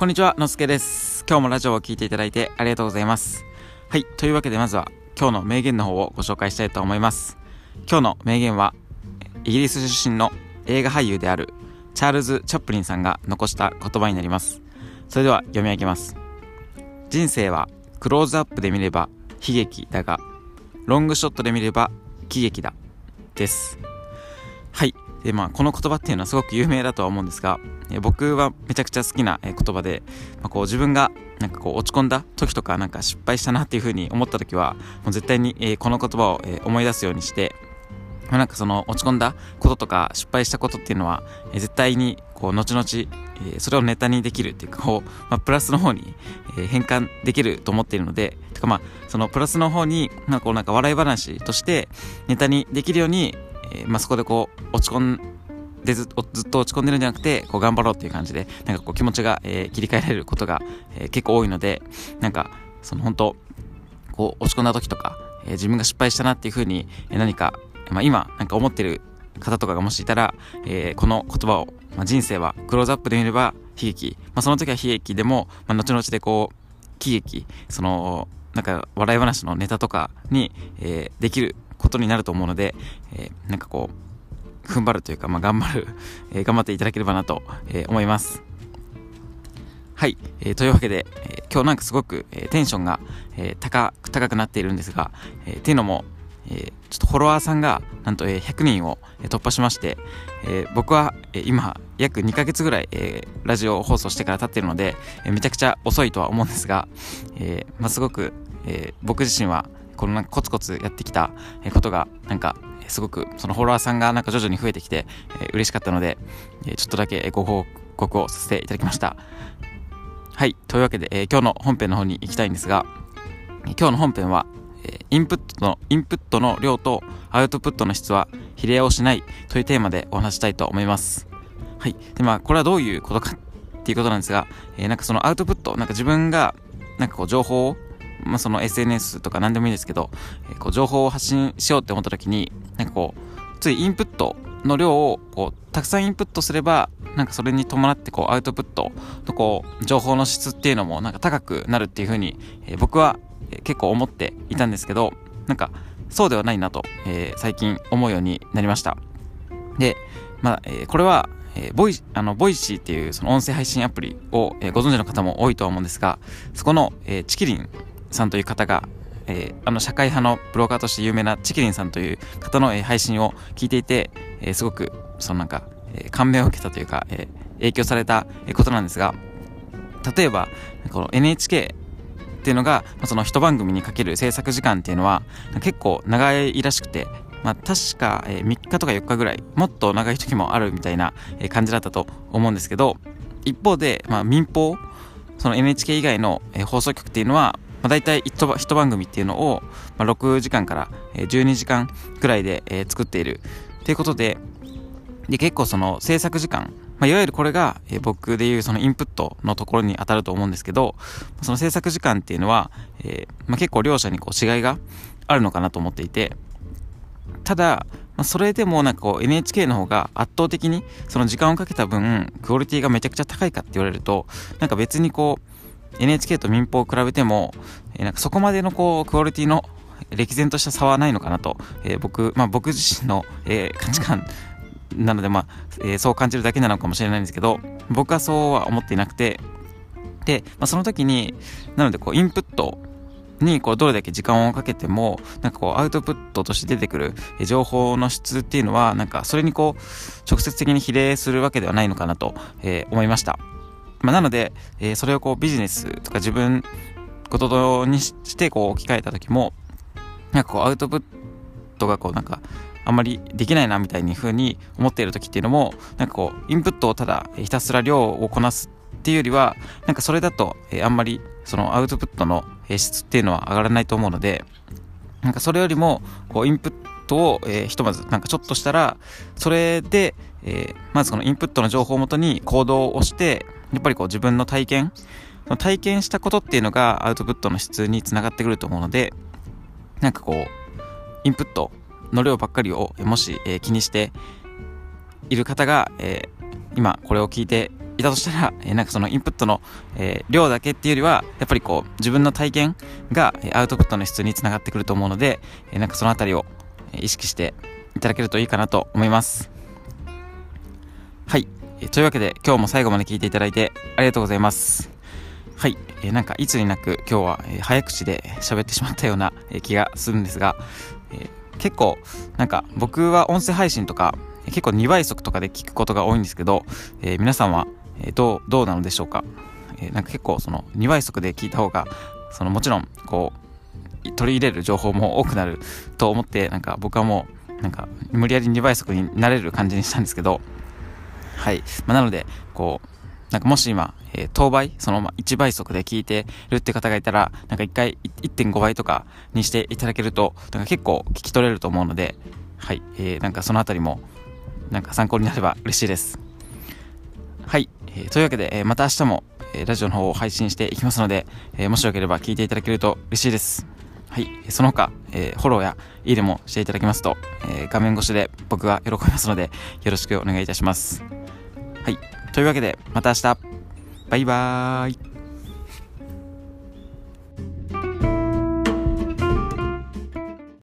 こんにちは、のすけです。今日もラジオを聞いていただいてありがとうございます。はい、というわけでまずは今日の名言の方をご紹介したいと思います。今日の名言は、イギリス出身の映画俳優であるチャールズ・チャップリンさんが残した言葉になります。それでは読み上げます。人生はクローズアップで見れば悲劇だが、ロングショットで見れば喜劇だ。です。はい。で、まあ、この言葉っていうのはすごく有名だとは思うんですが、え僕はめちゃくちゃ好きな言葉で、まあ、こう自分がなんかこう落ち込んだ時とかなんか失敗したなっていうふうに思った時は、もう絶対にえこの言葉をえ思い出すようにして、まあ、なんかその落ち込んだこととか失敗したことっていうのは、え絶対にこう後々、えそれをネタにできるっていうかこう、まあ、プラスの方に、え変換できると思っているのでてかまあそのプラスの方になんかこうなんか笑い話としてネタにできるように、えーまあ、そこでこう落ち込んでずずっと落ち込んでるんじゃなくてこう頑張ろうっていう感じでなんかこう気持ちが、えー切り替えられることが、えー結構多いのでなんかその本当こう落ち込んだ時とか、え自分が失敗したなっていうふうに、え何か、まあ、今なんか思ってる方とかがもしいたら、えこの言葉を、まあ、人生はクローズアップで見れば悲劇、まあ、その時は悲劇でも、まあ、後々でこう喜劇。そのなんか笑い話のネタとかに、えできることになると思うので、えーなんかこう踏ん張るというか、まあ、頑張る、えー頑張っていただければなと、え思います。はい、えーというわけで、えー今日なんかすごく、えーテンションが、えー高く高くなっているんですが、えーっていうのも、えーちょっとフォロワーさんがなんと、えー100人を突破しまして、えー僕は、えー今約2ヶ月ぐらい、えーラジオ放送してから経っているので、えーめちゃくちゃ遅いとは思うんですが、えーまあ、すごく、えー僕自身はこのなんかコツコツやってきたことがなんかすごくそのフォロワーさんがなんか徐々に増えてきて、えー嬉しかったので、えちょっとだけご報告をさせていただきました。はいというわけで、え今日の本編の方に行きたいんですが、今日の本編は、えインプットのインプットの量とアウトプットの質は比例をしないというテーマでお話したいと思います。はいでまあこれはどういうことかっていうことなんですが、えーなんかそのアウトプットなんか自分がなんかこう情報をまあ、その SNS とか何でもいいですけど、えーこう情報を発信しようって思った時になんかこうついインプットの量をこうたくさんインプットすればなんかそれに伴ってこうアウトプットのこう情報の質っていうのもなんか高くなるっていう風に、えー僕は結構思っていたんですけどなんかそうではないなと、えー最近思うようになりました。で、まあえーこれはえーボイあの Voicy っていうその音声配信アプリを、えーご存知の方も多いとは思うんですがそこの、えーちきりんさんという方が、えーあの社会派のブロガーとして有名なちきりんさんという方の、えー配信を聞いていて、えーすごくそのなんか、えー感銘を受けたというか、えー影響されたことなんですが例えばこの NHK っていうのがその一番組にかける制作時間っていうのは結構長いらしくてまあ、確か、えー3日とか4日ぐらいもっと長い時もあるみたいな、え感じだったと思うんですけど一方で、まあ、民放その NHK 以外の、え放送局っていうのは、まあ、大体一番組っていうのを、まあ、6時間から、12時間ぐらいで、作っている。ということでで結構その制作時間、まあ、いわゆるこれが、僕でいうそのインプットのところに当たると思うんですけどその制作時間っていうのは、えーまあ、結構両者にこう違いがあるのかなと思っていてただ、まあ、それでもなんかこう NHK の方が圧倒的にその時間をかけた分クオリティがめちゃくちゃ高いかって言われるとなんか別にこう NHK と民放を比べても、えなんかそこまでのこうクオリティの歴然とした差はないのかなと、えー僕、まあ、僕自身の、えー価値観なので、まあえーそう感じるだけなのかもしれないんですけど僕はそうは思っていなくてで、まあ、その時になのでこうインプットにこうどれだけ時間をかけてもなんかこうアウトプットとして出てくる情報の質っていうのはなんかそれにこう直接的に比例するわけではないのかなと、え思いました、まあ、なので、えーそれをこうビジネスとか自分事にしてこう置き換えた時もなんかこうアウトプットがこうなんかあんまりできないなみたいに風に思っている時っていうのもなんかこうインプットをただひたすら量をこなすっていうよりはなんかそれだと、えーあんまりそのアウトプットの質っていうのは上がらないと思うのでなんかそれよりもこうインプットを、えーひとまずなんかちょっとしたらそれで、えーまずこのインプットの情報をもとに行動をしてやっぱりこう自分の体験その体験したことっていうのがアウトプットの質につながってくると思うのでなんかこうインプットの量ばっかりをもし、えー気にしている方が、えー今これを聞いていたとしたら、えー、なんかそのインプットの、え、量だけっていうよりは、やっぱりこう、自分の体験が、アウトプットの質につながってくると思うので、えなんかそのあたりを、意識していただけるといいかなと思います。というわけで、今日も最後まで聞いていただいてありがとうございます。はい。えー、なんかいつになく今日は、早口で喋ってしまったような、気がするんですが、え結構なんか僕は音声配信とか結構2倍速とかで聞くことが多いんですけど、え皆さんは、えどうどうなのでしょうか、えなんか結構その2倍速で聞いた方がそのもちろんこう取り入れる情報も多くなると思ってなんか僕はもうなんか無理やり2倍速になれる感じにしたんですけどはい、まあ、なのでこうなんかもし今、えー、当倍、そのま1倍速で聞いてるって方がいたら、なんか1回1.5倍とかにしていただけると、なんか結構聞き取れると思うので、はい、えー、なんかそのあたりも、なんか参考になれば嬉しいです。はい、えー、というわけで、えー、また明日も、えー、ラジオの方を配信していきますので、えー、もしよければ聞いていただけると嬉しいです。はい、その他、えー、フォローやいいねもしていただきますと、えー、画面越しで僕が喜びますので、よろしくお願いいたします。はい。というわけで、また明日。バイバーイ。